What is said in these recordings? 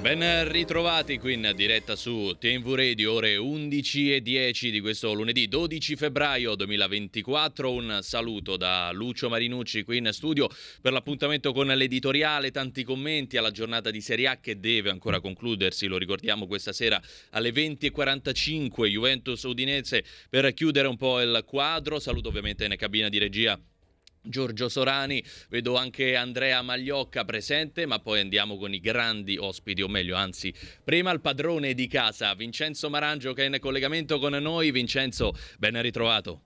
Ben ritrovati qui in diretta su TNV Radio, ore 11 e 10 di questo lunedì 12 febbraio 2024. Un saluto da Lucio Marinucci qui in studio per l'appuntamento con l'editoriale, tanti commenti alla giornata di Serie A che deve ancora concludersi, lo ricordiamo questa sera alle 20.45 Juventus Udinese per chiudere un po' il quadro. Saluto ovviamente in cabina di regia Giorgio Sorani, vedo anche Andrea Magliocca presente, ma poi andiamo con i grandi ospiti, o meglio, anzi, prima il padrone di casa, Vincenzo Marangio che è in collegamento con noi. Vincenzo, ben ritrovato.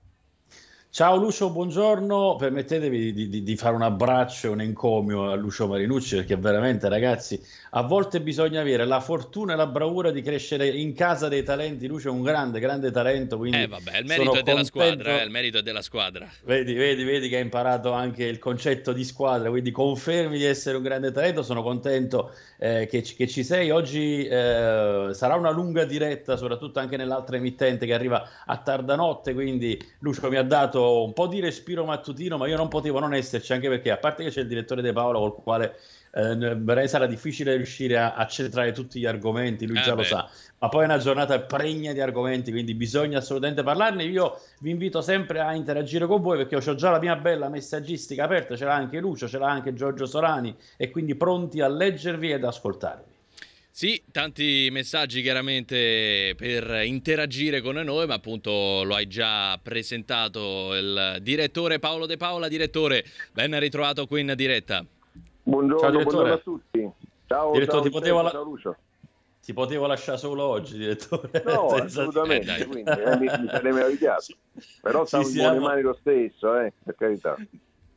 Ciao Lucio, buongiorno. Permettetevi di, di, di, fare un abbraccio e un encomio a Lucio Marinucci perché veramente ragazzi a volte bisogna avere la fortuna e la bravura di crescere in casa dei talenti. Lucio è un grande, grande talento. Quindi eh vabbè, il merito è della squadra, eh, il merito è della squadra. Vedi, vedi, vedi che hai imparato anche il concetto di squadra, quindi confermi di essere un grande talento. Sono contento eh, che, che, ci sei. Oggi eh, sarà una lunga diretta, soprattutto anche nell'altra emittente che arriva a tarda notte, quindi Lucio mi ha dato dato un po' di respiro mattutino, ma io non potevo non esserci, anche perché a parte che c'è il direttore De Paolo col quale eh, sarà difficile riuscire a, a, centrare tutti gli argomenti, lui eh già beh. lo sa, ma poi è una giornata pregna di argomenti, quindi bisogna assolutamente parlarne. Io vi invito sempre a interagire con voi perché ho già la mia bella messaggistica aperta, ce l'ha anche Lucio, ce l'ha anche Giorgio Sorani e quindi pronti a leggervi ed ascoltarvi. Sì, tanti messaggi chiaramente per interagire con noi, ma appunto lo hai già presentato il direttore Paolo De Paola. Direttore, ben ritrovato qui in diretta. Buongiorno, ciao, buongiorno a tutti. Ciao, direttore, ciao, ti, potevo la... Lucio. ti potevo lasciare solo oggi, direttore. No, assolutamente, eh, quindi eh, mi, mi sarei meravigliato. Però siamo in buone mani lo stesso, eh, per carità.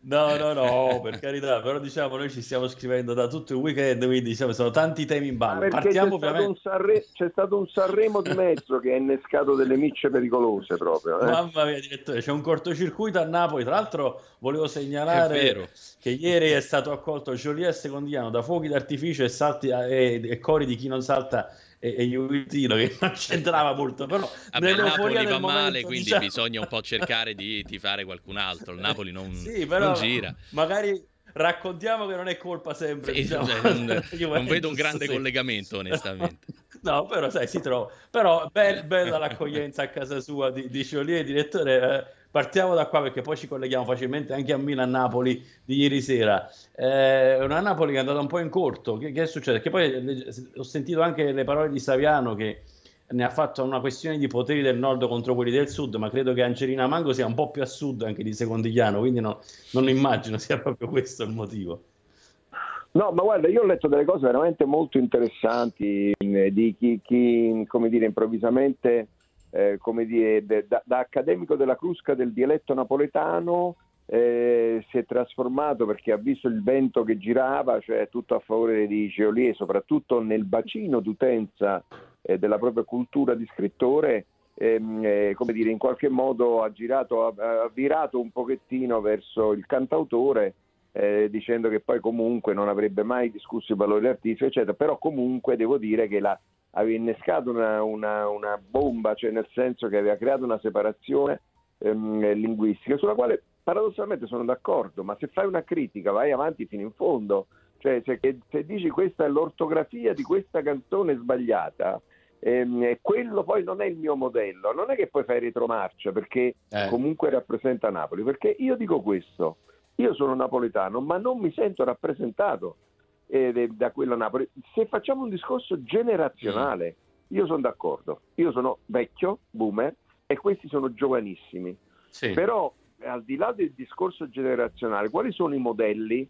No, no, no, per carità, però diciamo noi ci stiamo scrivendo da tutto il weekend, quindi diciamo, sono tanti temi in ballo. Partiamo c'è, ovviamente... stato Sanre... c'è stato un Sanremo di mezzo che ha innescato delle micce pericolose proprio. Eh? Mamma mia, direttore, c'è un cortocircuito a Napoli. Tra l'altro volevo segnalare che ieri è stato accolto Joliet Secondiano da fuochi d'artificio e, salti, e, e cori di chi non salta e, e Juventino che non c'entrava molto però Vabbè, il Napoli va momento, male quindi diciamo... bisogna un po' cercare di tifare qualcun altro. Il Napoli non, sì, però, non gira. magari raccontiamo che non è colpa sempre sì, diciamo. non, non vedo un grande sì. collegamento onestamente. No però sai si trova. Però be- bella l'accoglienza a casa sua di, di Ciolier direttore eh, partiamo da qua perché poi ci colleghiamo facilmente anche a Milan-Napoli di ieri sera. Eh, una Napoli che è andata un po' in corto. Che, che succede? Che poi eh, ho sentito anche le parole di Saviano che ne ha fatto una questione di poteri del nord contro quelli del sud, ma credo che Angelina Mango sia un po' più a sud anche di Secondigliano, quindi no, non immagino sia proprio questo il motivo. No, ma guarda, io ho letto delle cose veramente molto interessanti eh, di chi, chi come dire, improvvisamente eh, come dire, da, da, accademico della Crusca del dialetto napoletano eh, si è trasformato perché ha visto il vento che girava, cioè tutto a favore di Geolier, soprattutto nel bacino d'utenza eh, della propria cultura di scrittore, ehm, eh, come dire, in qualche modo ha, girato, ha, ha virato un pochettino verso il cantautore. Eh, dicendo che poi comunque non avrebbe mai discusso i valori artistici, eccetera, però comunque devo dire che la, aveva innescato una, una, una, bomba, cioè nel senso che aveva creato una separazione ehm, linguistica, sulla quale paradossalmente sono d'accordo, ma se fai una critica vai avanti fino in fondo, cioè se, se dici questa è l'ortografia di questa canzone sbagliata, ehm, quello poi non è il mio modello, non è che poi fai retromarcia perché eh. comunque rappresenta Napoli, perché io dico questo, io sono napoletano, ma non mi sento rappresentato eh, da quella Napoli. Se facciamo un discorso generazionale, mm. io sono d'accordo. Io sono vecchio, boomer, e questi sono giovanissimi. Sì. Però, al di là del discorso generazionale, quali sono i modelli?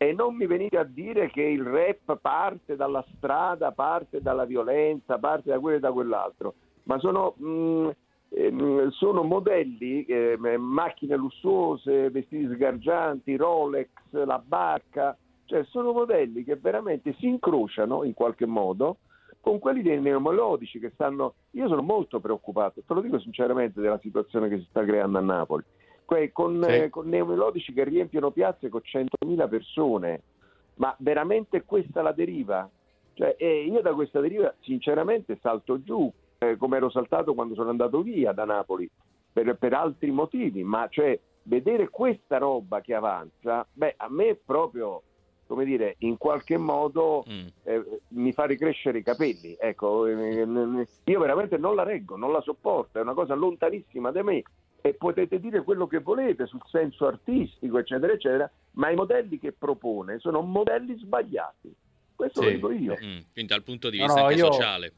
E non mi venite a dire che il rap parte dalla strada, parte dalla violenza, parte da quello e da quell'altro, ma sono, mh, mm, ehm, sono modelli, eh, macchine lussuose, vestiti sgargianti, Rolex, la barca, cioè sono modelli che veramente si incrociano in qualche modo con quelli dei neomelodici che stanno... Io sono molto preoccupato, te lo dico sinceramente, della situazione che si sta creando a Napoli. con, sì. eh, con neomelodici che riempiono piazze con 100.000 persone. ma veramente questa la deriva? Cioè, eh, io da questa deriva sinceramente salto giù, eh, come ero saltato quando sono andato via da Napoli, per, per altri motivi, ma cioè, vedere questa roba che avanza, beh, a me proprio come dire, in qualche modo mm. eh, mi fa ricrescere i capelli. Ecco, eh, io veramente non la reggo, non la sopporto, è una cosa lontanissima da me e potete dire quello che volete sul senso artistico, eccetera, eccetera, ma i modelli che propone sono modelli sbagliati. Questo sì. lo dico io. Mm. Quindi dal punto di vista no, no, io... sociale.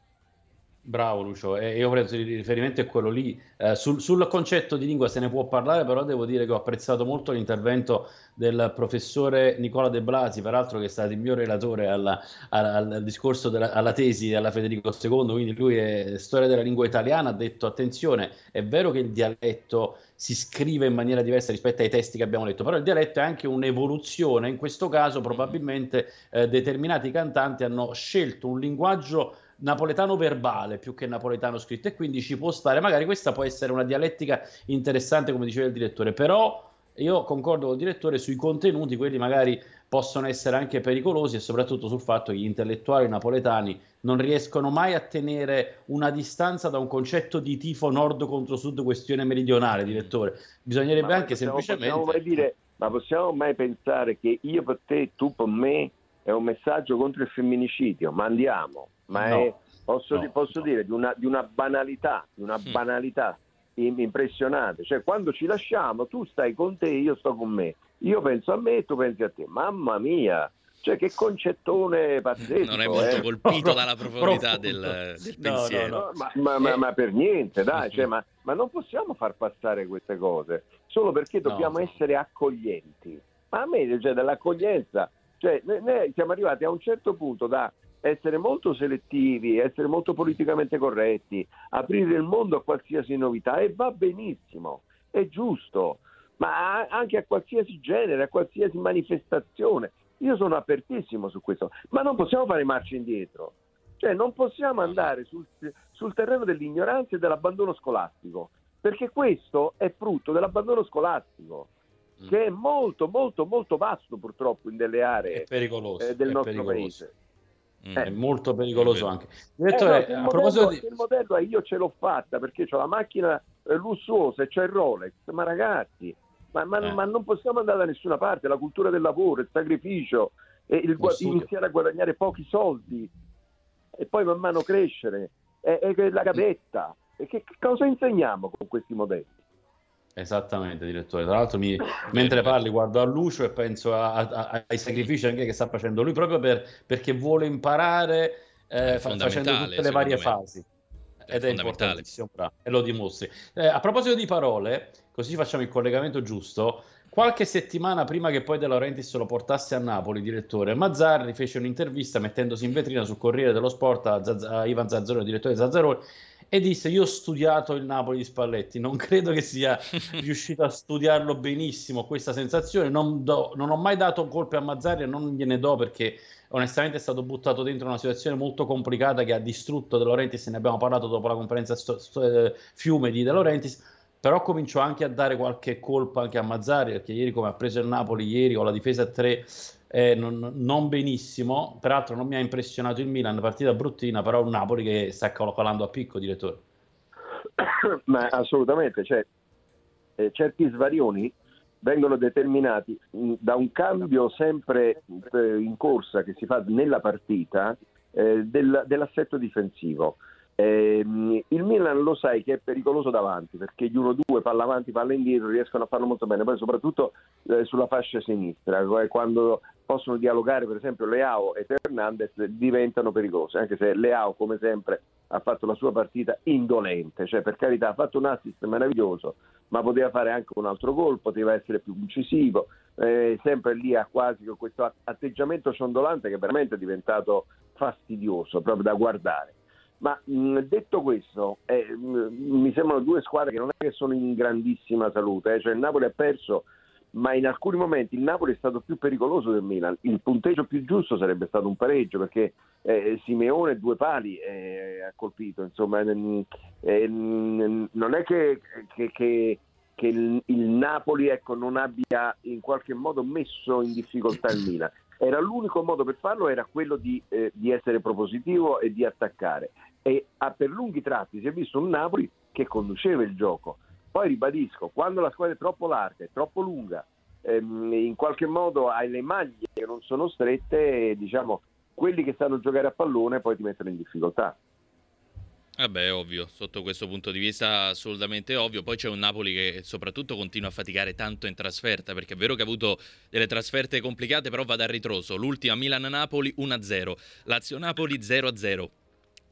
Bravo Lucio, e io penso il riferimento è quello lì. Eh, sul, sul, concetto di lingua se ne può parlare, però devo dire che ho apprezzato molto l'intervento del professore Nicola De Blasi, peraltro che è stato il mio relatore alla, al, al, discorso della, alla tesi alla Federico II, quindi lui è storia della lingua italiana, ha detto attenzione, è vero che il dialetto si scrive in maniera diversa rispetto ai testi che abbiamo letto, però il dialetto è anche un'evoluzione, in questo caso probabilmente eh, determinati cantanti hanno scelto un linguaggio napoletano verbale più che napoletano scritto e quindi ci può stare, magari questa può essere una dialettica interessante come diceva il direttore, però io concordo con il direttore sui contenuti, quelli magari possono essere anche pericolosi e soprattutto sul fatto che gli intellettuali napoletani non riescono mai a tenere una distanza da un concetto di tifo nord contro sud questione meridionale, direttore. Bisognerebbe ma anche possiamo, semplicemente... Possiamo mai dire, ma possiamo mai pensare che io per te, tu per me, è un messaggio contro il femminicidio? Ma andiamo ma no, è, posso, no, posso no. dire, di una, di una, banalità, di una mm. banalità impressionante. Cioè, quando ci lasciamo, tu stai con te, io sto con me. Io penso a me e tu pensi a te. Mamma mia! Cioè, che concettone pazzesco. Non è molto eh? colpito dalla profondità del, del pensiero. No, no, ma, ma, ma, per niente, dai, cioè, ma, ma, non possiamo far passare queste cose solo perché dobbiamo essere accoglienti. Ma a me, cioè, dell'accoglienza, cioè, noi siamo arrivati a un certo punto da essere molto selettivi, essere molto politicamente corretti, aprire il mondo a qualsiasi novità e va benissimo, è giusto, ma anche a qualsiasi genere, a qualsiasi manifestazione. Io sono apertissimo su questo, ma non possiamo fare marcia indietro. Cioè non possiamo andare sul, sul terreno dell'ignoranza e dell'abbandono scolastico, perché questo è frutto dell'abbandono scolastico mm. che è molto molto molto vasto purtroppo in delle aree eh, del nostro paese. Mm. È molto pericoloso anche. Direttore, eh no, a proposito modello, di... il modello è io ce l'ho fatta perché ho la macchina eh, lussuosa e c'è il Rolex, ma ragazzi, ma, ma, eh. ma, non possiamo andare da nessuna parte, la cultura del lavoro, il sacrificio, e il, iniziare a guadagnare pochi soldi e poi man mano crescere, e, e la gavetta. E che, che cosa insegniamo con questi modelli? Esattamente, direttore. Tra l'altro, mi, mentre parli, guardo a Lucio e penso a, a, ai sacrifici anche che sta facendo lui, proprio per, perché vuole imparare eh, facendo tutte le varie me. fasi. È Ed è importantissimo, e lo dimostri. Eh, a proposito di parole, così facciamo il collegamento giusto. Qualche settimana prima che poi De Laurentiis lo portasse a Napoli, direttore, Mazzarri fece un'intervista mettendosi in vetrina sul Corriere dello Sport a, Zazz- a Ivan Zazzaroni, direttore Zazzaroni, e disse io ho studiato il Napoli di Spalletti, non credo che sia riuscito a studiarlo benissimo questa sensazione, non, do, non ho mai dato colpe a Mazzari e non gliene do perché onestamente è stato buttato dentro una situazione molto complicata che ha distrutto De Laurentiis, ne abbiamo parlato dopo la conferenza sto, sto, eh, fiume di De Laurentiis, però comincio anche a dare qualche colpa anche a Mazzari perché ieri come ha preso il Napoli ieri con la difesa a 3 eh, non, non, benissimo. Peraltro non mi ha impressionato il Milan, partita bruttina, però un Napoli che sta calcolando a picco, direttore. Ma assolutamente, cioè, eh, certi svarioni vengono determinati mm, da un cambio sempre eh, in corsa che si fa nella partita eh, del, dell'assetto difensivo. Eh, il Milan lo sai che è pericoloso davanti perché gli 1-2 palla avanti, palla indietro riescono a farlo molto bene, poi soprattutto eh, sulla fascia sinistra, quando possono dialogare per esempio Leao e Fernandez diventano pericolosi, anche se Leao come sempre ha fatto la sua partita indolente, cioè per carità ha fatto un assist meraviglioso, ma poteva fare anche un altro gol, poteva essere più incisivo, eh, sempre lì ha quasi questo atteggiamento ciondolante che veramente è diventato fastidioso proprio da guardare. Ma mh, detto questo, eh, mh, mi sembrano due squadre che non è che sono in grandissima salute, eh. cioè il Napoli ha perso, ma in alcuni momenti il Napoli è stato più pericoloso del Milan. Il punteggio più giusto sarebbe stato un pareggio perché eh, Simeone due pali eh, ha colpito, insomma, eh, non è che, che, che, che il, il, Napoli ecco, non abbia in qualche modo messo in difficoltà il Milan Era l'unico modo per farlo, era quello di, eh, di essere propositivo e di attaccare. E per lunghi tratti si è visto un Napoli che conduceva il gioco. Poi ribadisco, quando la squadra è troppo larga, è troppo lunga, ehm, in qualche modo hai le maglie che non sono strette, diciamo, quelli che sanno giocare a pallone poi ti mettono in difficoltà. Vabbè, è ovvio, sotto questo punto di vista assolutamente ovvio. Poi c'è un Napoli che soprattutto continua a faticare tanto in trasferta, perché è vero che ha avuto delle trasferte complicate, però va da ritroso. L'ultima Milan-Napoli 1-0, Lazio-Napoli 0-0.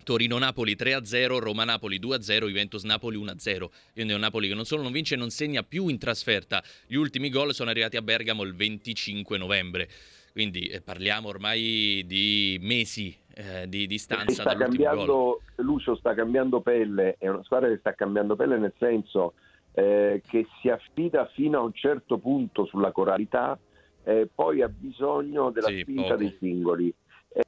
Torino-Napoli 3-0, Roma-Napoli 2-0, Juventus-Napoli 1-0. Quindi un Napoli che non solo non vince, non segna più in trasferta. Gli ultimi gol sono arrivati a Bergamo il 25 novembre. Quindi eh, parliamo ormai di mesi eh, di distanza sta cambiando, Lucio sta cambiando pelle, è una squadra che sta cambiando pelle nel senso eh, che si affida fino a un certo punto sulla coralità, eh, poi ha bisogno della sì, spinta poco. dei singoli.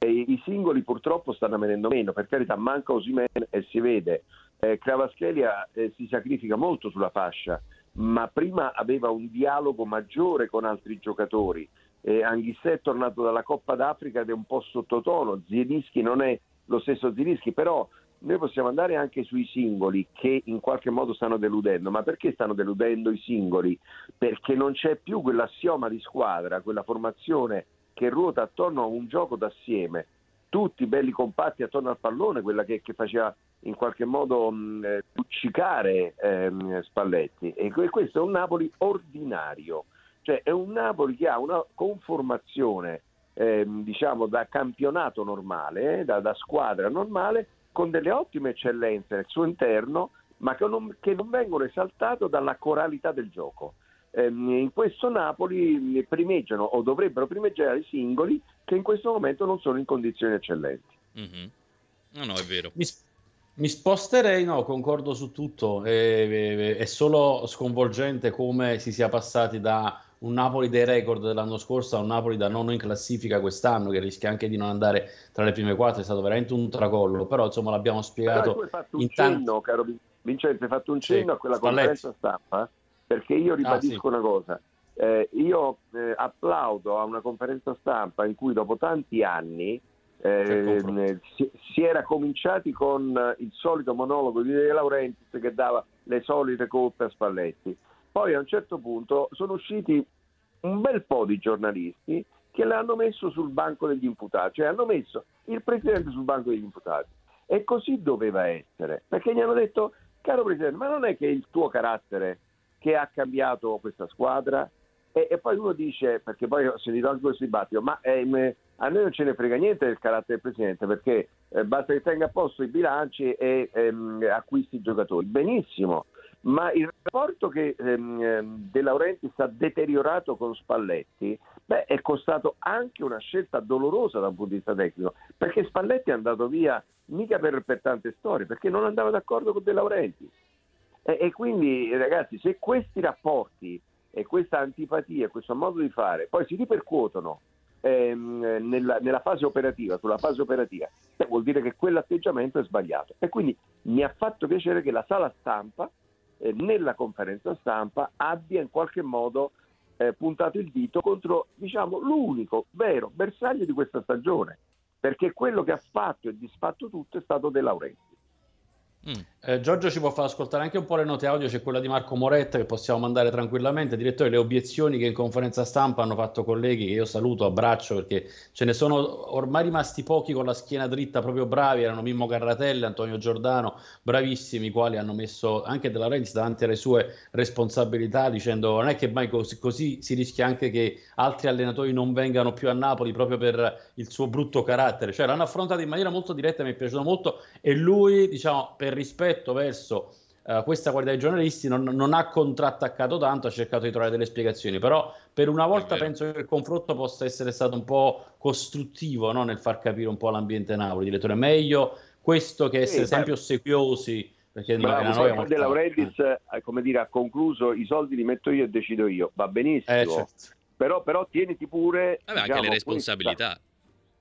I singoli purtroppo stanno venendo meno, per carità manca Osimen e si vede, eh, Cravaschelia eh, si sacrifica molto sulla fascia, ma prima aveva un dialogo maggiore con altri giocatori. Eh, Anghissè è tornato dalla Coppa d'Africa ed è un po' sottotono, Zielinski non è lo stesso Zielinski, però noi possiamo andare anche sui singoli che in qualche modo stanno deludendo, ma perché stanno deludendo i singoli? Perché non c'è più quell'assioma di squadra, quella formazione che ruota attorno a un gioco d'assieme, tutti belli compatti attorno al pallone, quella che, che faceva in qualche modo mh, eh, luccicare ehm, Spalletti. E questo è un Napoli ordinario cioè è un Napoli che ha una conformazione eh, diciamo da campionato normale, eh, da, da, squadra normale, con delle ottime eccellenze nel suo interno, ma che non, che non vengono esaltate dalla coralità del gioco. Eh, in questo Napoli primeggiano o dovrebbero primeggiare i singoli che in questo momento non sono in condizioni eccellenti. Mm-hmm. No, no, è vero. Mi, mi sposterei, no, concordo su tutto. È, è, è, solo sconvolgente come si sia passati da un Napoli dei record dell'anno scorso a un Napoli da nono in classifica quest'anno, che rischia anche di non andare tra le prime quattro. È stato veramente un tracollo, però insomma l'abbiamo spiegato. Però hai fatto un cenno, tanti... caro Vincenzo, hai fatto un cenno sì, a quella Spalletti. conferenza stampa, perché io ribadisco ah, sì. una cosa. Eh, io eh, applaudo a una conferenza stampa in cui dopo tanti anni eh, si, si, era cominciati con il solito monologo di De Laurentiis che dava le solite colpe a Spalletti. Poi a un certo punto sono usciti un bel po' di giornalisti che l'hanno messo sul banco degli imputati, cioè hanno messo il presidente sul banco degli imputati. E così doveva essere, perché gli hanno detto, caro presidente, ma non è che il tuo carattere che ha cambiato questa squadra? E, e, poi uno dice, perché poi ho sentito anche questo dibattito, ma eh, a noi non ce ne frega niente del carattere del presidente perché eh, basta che tenga a posto i bilanci e ehm, acquisti i giocatori. Benissimo, ma il rapporto che ehm, ehm, De Laurentiis ha deteriorato con Spalletti beh, è costato anche una scelta dolorosa da un punto di vista tecnico, perché Spalletti è andato via mica per, per tante storie, perché non andava d'accordo con De Laurentiis. E, e quindi ragazzi, se questi rapporti e questa antipatia, questo modo di fare, poi si ripercuotono ehm, nella, nella, fase operativa, sulla fase operativa, beh, vuol dire che quell'atteggiamento è sbagliato. E quindi mi ha fatto piacere che la sala stampa, eh, nella conferenza stampa, abbia in qualche modo eh, puntato il dito contro diciamo, l'unico vero bersaglio di questa stagione, perché quello che ha fatto e disfatto tutto è stato De Laurenti. Mm. Eh, Giorgio ci può far ascoltare anche un po' le note audio, c'è quella di Marco Moretta che possiamo mandare tranquillamente. Direttore, le obiezioni che in conferenza stampa hanno fatto colleghi che io saluto, abbraccio perché ce ne sono ormai rimasti pochi con la schiena dritta, proprio bravi, erano Mimmo Carratelli, Antonio Giordano, bravissimi, i quali hanno messo anche della Renzi davanti alle sue responsabilità dicendo non è che mai così, così si rischia anche che altri allenatori non vengano più a Napoli proprio per il suo brutto carattere. Cioè l'hanno affrontato in maniera molto diretta, mi è piaciuto molto e lui, diciamo, per rispetto verso uh, questa qualità dei giornalisti non, non, ha contrattaccato tanto, ha cercato di trovare delle spiegazioni, però per una volta penso che il confronto possa essere stato un po' costruttivo no? nel far capire un po' l'ambiente Napoli, direttore, meglio questo che essere sì, sempre ossequiosi. Perché Bravo, noi De Laurentiis, eh, come dire, ha concluso i soldi li metto io e decido io, va benissimo. Eh, certo. però, però tieniti pure... Vabbè, diciamo, anche le responsabilità. Questa,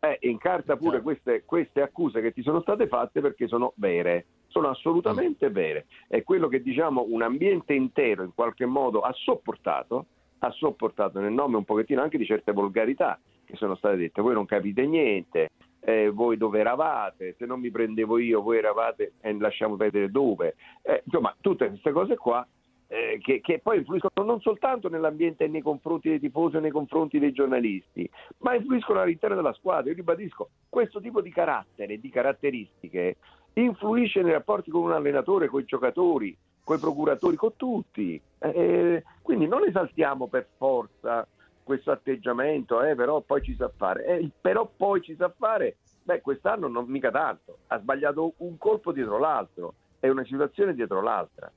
eh, incarta pure certo. queste, queste, accuse che ti sono state fatte perché sono vere, sono assolutamente vere. È quello che diciamo un ambiente intero in qualche modo ha sopportato, ha sopportato nel nome un pochettino anche di certe volgarità che sono state dette, voi non capite niente, eh, voi dove eravate, se non mi prendevo io voi eravate e lasciamo vedere dove, eh, insomma tutte queste cose qua eh, che, che, poi influiscono non soltanto nell'ambiente nei confronti dei tifosi o nei confronti dei giornalisti, ma influiscono all'interno della squadra. Io ribadisco, questo tipo di carattere, di caratteristiche, influisce nei rapporti con un allenatore, con i giocatori, con i procuratori, con tutti. Eh, quindi non esaltiamo per forza questo atteggiamento, eh, però poi ci sa fare. Eh, però poi ci sa fare, beh, quest'anno non mica tanto, ha sbagliato un colpo dietro l'altro, è una situazione dietro l'altra.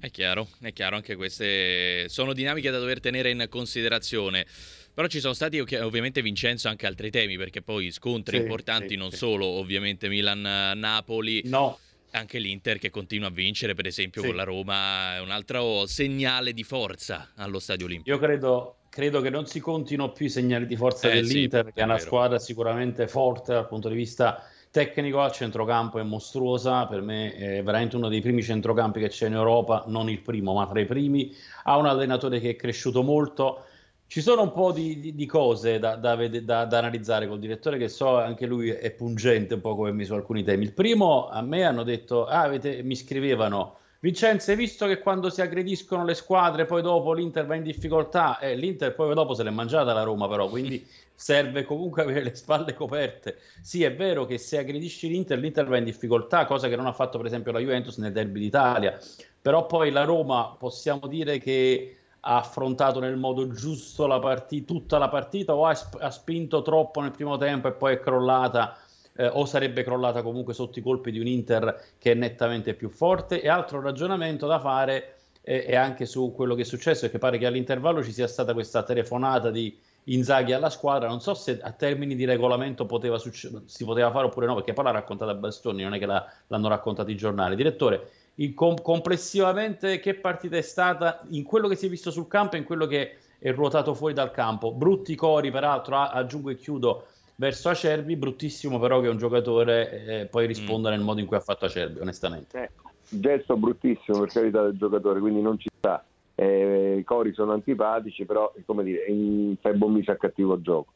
È chiaro, è chiaro, anche queste sono dinamiche da dover tenere in considerazione. Però ci sono stati ovviamente Vincenzo anche altri temi, perché poi scontri sì, importanti sì, non sì. solo ovviamente Milan-Napoli. No. Anche l'Inter che continua a vincere, per esempio, con la Roma, è un altro segnale di forza allo Stadio Olimpico. Io credo, credo che non si contino più i segnali di forza eh, dell'Inter, che è una vero. squadra sicuramente forte dal punto di vista tecnico al centrocampo è mostruosa, per me è veramente uno dei primi centrocampi che c'è in Europa, non il primo, ma tra i primi. Ha un allenatore che è cresciuto molto. Ci sono un po' di, di, di cose da, da, da, da, analizzare col direttore, che so anche lui è pungente un po' come mi su alcuni temi. Il primo, a me hanno detto, ah, avete, mi scrivevano, Vincenzo, hai visto che quando si aggrediscono le squadre, poi dopo l'Inter va in difficoltà? Eh, L'Inter poi dopo se l'è mangiata la Roma, però, quindi serve comunque avere le spalle coperte. Sì, è vero che se aggredisci l'Inter, l'Inter va in difficoltà, cosa che non ha fatto per esempio la Juventus nel derby d'Italia. Però poi la Roma possiamo dire che ha affrontato nel modo giusto la partita, tutta la partita o ha, ha spinto troppo nel primo tempo e poi è crollata eh, o sarebbe crollata comunque sotto i colpi di un Inter che è nettamente più forte. E altro ragionamento da fare eh, è anche su quello che è successo, è che pare che all'intervallo ci sia stata questa telefonata di Inzaghi alla squadra. Non so se a termini di regolamento poteva succe- si poteva fare oppure no, perché poi l'ha raccontata Bastoni, non è che la, l'hanno raccontato i giornali. Direttore, com- complessivamente che partita è stata in quello che si è visto sul campo e in quello che è ruotato fuori dal campo? Brutti cori, peraltro, a- aggiungo e chiudo verso Acerbi, bruttissimo però che un giocatore eh, poi risponda mm. nel modo in cui ha fatto Acerbi, onestamente. Eh, gesto bruttissimo per carità del giocatore, quindi non ci sta. Eh, I cori sono antipatici, però come dire, in, fai buon a cattivo gioco.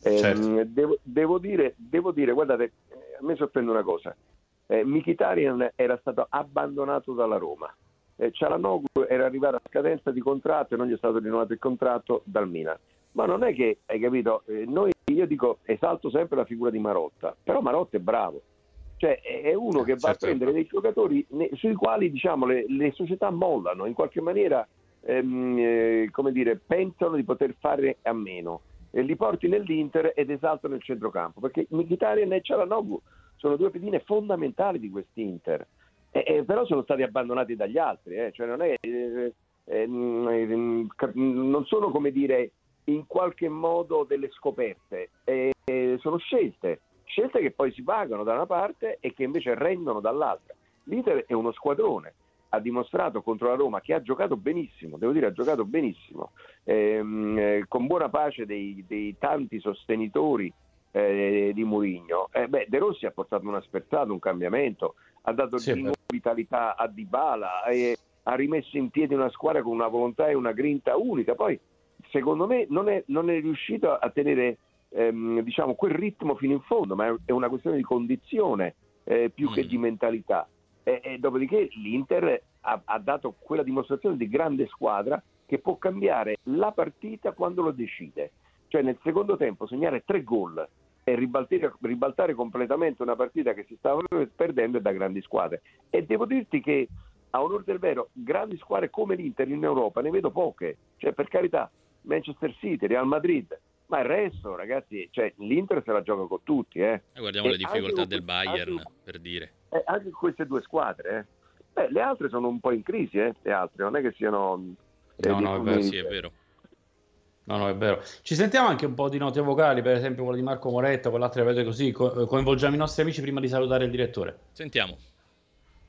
Eh, certo. devo, devo, dire, devo dire, guardate, eh, a me sorprende una cosa. Eh, Mkhitaryan era stato abbandonato dalla Roma. Eh, Cialanoglu era arrivato a scadenza di contratto e non gli è stato rinnovato il contratto dal Milan. Ma non è che, hai capito, eh, noi, io dico, esalto sempre la figura di Marotta, però Marotta è bravo, cioè è uno che va certo. a prendere dei giocatori sui quali diciamo, le, le, società mollano, in qualche maniera ehm, eh, come dire, pensano di poter fare a meno e li porti nell'Inter ed esaltano il centrocampo perché Mkhitaryan e Cialanoglu sono due pedine fondamentali di quest'Inter eh, eh, però sono stati abbandonati dagli altri eh, cioè non, è, eh, eh, non sono come dire in qualche modo delle scoperte, sono scelte, scelte che poi si pagano da una parte e che invece rendono dall'altra. L'Inter è uno squadrone, ha dimostrato contro la Roma che ha giocato benissimo, devo dire ha giocato benissimo, ehm, eh, con buona pace dei, dei tanti sostenitori eh, di Mourinho. Eh, beh, De Rossi ha portato una sperzata, un cambiamento, ha dato sì, di nuovo vitalità a Dybala, e ha rimesso in piedi una squadra con una volontà e una grinta unica. Poi secondo me non è, non è riuscito a tenere ehm, diciamo, quel ritmo fino in fondo, ma è una questione di condizione eh, più mm. che di mentalità. E, e dopodiché l'Inter ha, ha, dato quella dimostrazione di grande squadra che può cambiare la partita quando lo decide. Cioè nel secondo tempo segnare tre gol e ribaltare, ribaltare completamente una partita che si stava perdendo da grandi squadre. E devo dirti che a onore del vero, grandi squadre come l'Inter in Europa ne vedo poche. Cioè, per carità, Manchester City, Real Madrid, ma il resto, ragazzi, cioè, l'Inter se la gioca con tutti. Eh. eh guardiamo e le difficoltà del Bayern, anche, per dire. Eh, anche queste due squadre, eh. Beh, le altre sono un po' in crisi, eh, le altre, non è che siano... Eh, no, no, è vero, sì, è vero. No, no, è vero. Ci sentiamo anche un po' di note vocali, per esempio quella di Marco Moretto, quell'altra avete così, co- coinvolgiamo i nostri amici prima di salutare il direttore. Sentiamo.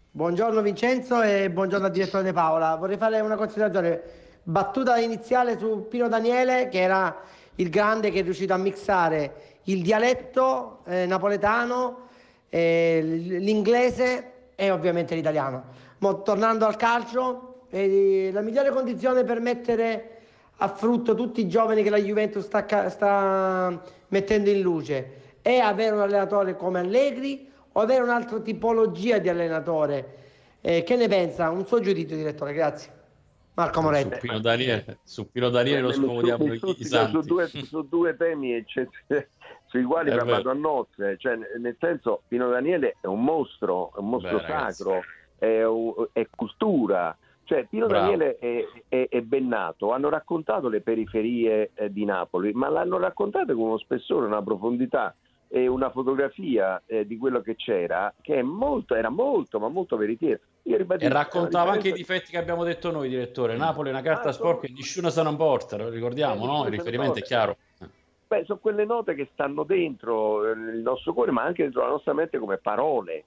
Buongiorno Vincenzo e buongiorno al direttore De Paola. Vorrei fare una considerazione battuta iniziale su Pino Daniele, che era il grande che è riuscito a mixare il dialetto eh, napoletano, eh, l'inglese e ovviamente l'italiano. Ma tornando al calcio, eh, la migliore condizione per mettere a frutto tutti i giovani che la Juventus sta, sta mettendo in luce? È avere un allenatore come Allegri o avere un'altra tipologia di allenatore? Eh, che ne pensa? Un suo giudizio, direttore, grazie. Marco Moretti. Su Pino Daniele, su Pino Daniele lo scomodiamo su, su, su, due, su due temi sui quali vado a nozze, cioè, nel senso Pino Daniele è un mostro, è un mostro Beh, sacro, è, è, cultura. Cioè, Pino Bravo. Daniele è, è, è, ben nato, hanno raccontato le periferie eh, di Napoli, ma l'hanno raccontate con uno spessore, una profondità e una fotografia eh, di quello che c'era che molto, era molto, ma molto veritiero. e raccontava anche i difetti che abbiamo detto noi, direttore. Napoli è una carta ah, sporca e nessuno se ne porta, lo ricordiamo, eh, no? Il riferimento è chiaro. Beh, sono quelle note che stanno dentro eh, il nostro cuore, ma anche dentro la nostra mente come parole.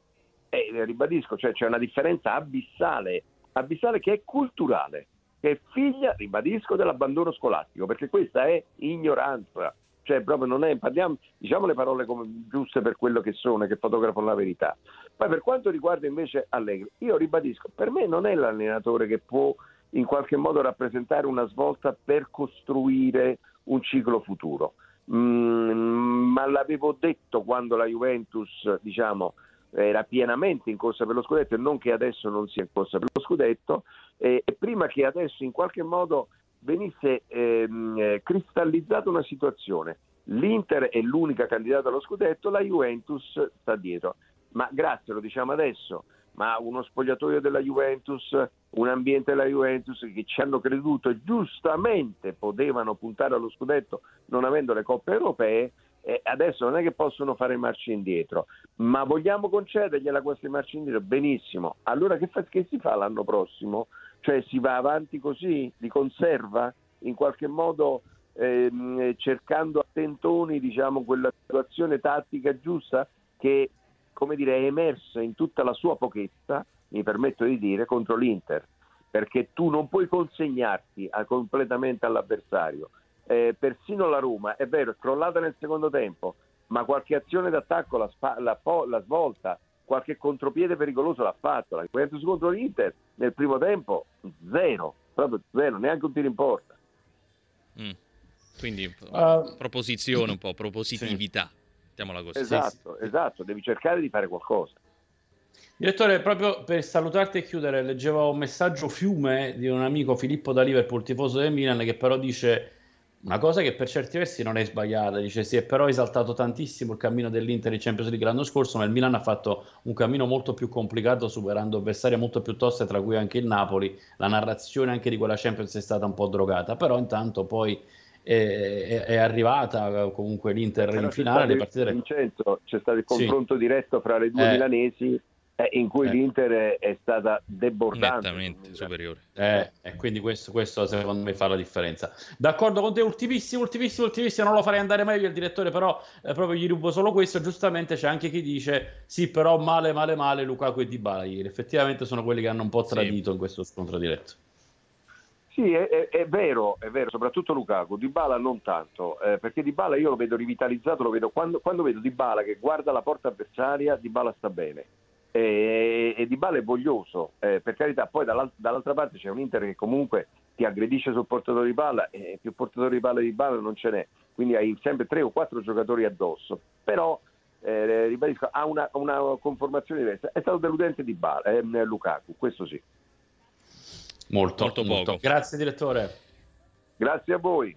E ribadisco, cioè c'è una differenza abissale, abissale che è culturale, che è figlia, ribadisco, dell'abbandono scolastico, perché questa è ignoranza cioè proprio non è, parliamo, diciamo le parole come, giuste per quello che sono che fotografano la verità. Poi per quanto riguarda invece Allegri, io ribadisco, per me non è l'allenatore che può in qualche modo rappresentare una svolta per costruire un ciclo futuro. Mm, ma l'avevo detto quando la Juventus, diciamo, era pienamente in corsa per lo scudetto e non che adesso non sia in corsa per lo scudetto, e, e prima che adesso in qualche modo venisse ehm, eh, cristallizzata una situazione. L'Inter è l'unica candidata allo scudetto, la Juventus sta dietro. Ma grazie, lo diciamo adesso, ma uno spogliatoio della Juventus, un ambiente della Juventus che ci hanno creduto e giustamente potevano puntare allo scudetto non avendo le coppe europee, eh, adesso non è che possono fare marcia indietro, ma vogliamo concedergliela queste marce indietro? Benissimo. Allora che, fa, che si fa l'anno prossimo? Cioè si va avanti così, di conserva, in qualche modo ehm, cercando a tentoni diciamo, quella situazione tattica giusta che come dire, è emersa in tutta la sua pochezza, mi permetto di dire, contro l'Inter, perché tu non puoi consegnarti a, completamente all'avversario. Eh, persino la Roma, è vero, è crollata nel secondo tempo, ma qualche azione d'attacco la, la, la svolta, qualche contropiede pericoloso l'ha fatto. La Juventus contro l'Inter nel primo tempo zero, proprio zero, neanche un tiro in porta. Mm. Quindi uh, proposizione un po', propositività, sì. mettiamola così. Esatto, sì. esatto, devi cercare di fare qualcosa. Direttore, proprio per salutarti e chiudere, leggevo un messaggio fiume di un amico Filippo da Liverpool, tifoso del Milan, che però dice una cosa che per certi versi non è sbagliata, dice si è però esaltato tantissimo il cammino dell'Inter in Champions League l'anno scorso, ma il Milan ha fatto un cammino molto più complicato superando avversari molto più toste, tra cui anche il Napoli. La narrazione anche di quella Champions è stata un po' drogata, però intanto poi è, è, arrivata comunque l'Inter però in finale. Le partite... Vincenzo, c'è stato il confronto sì. diretto fra le due eh. milanesi in cui eh. l'Inter è stata debordante. Nettamente superiore. Eh, e quindi questo, questo, secondo me fa la differenza. D'accordo con te, ultimissimo, ultimissimo, ultimissimo, non lo farei andare meglio il direttore, però eh, proprio gli rubo solo questo. Giustamente c'è anche chi dice sì, però male, male, male Lukaku e Dybala ieri. Effettivamente sono quelli che hanno un po' tradito sì. in questo scontro diretto. Sì, è, è, è, vero, è vero, soprattutto Lukaku, Dybala non tanto, eh, perché Dybala io lo vedo rivitalizzato, lo vedo quando, quando vedo Dybala che guarda la porta avversaria, Dybala sta bene e, e Di Bale è voglioso, eh, per carità, poi dall'alt- dall'altra parte c'è un Inter che comunque ti aggredisce sul portatore di palla e più portatori di palla di palla non ce n'è, quindi hai sempre tre o quattro giocatori addosso, però eh, ribadisco, ha una, una, conformazione diversa, è stato deludente di Bale, eh, Lukaku, questo sì. Molto, molto, molto. Grazie direttore. Grazie a voi.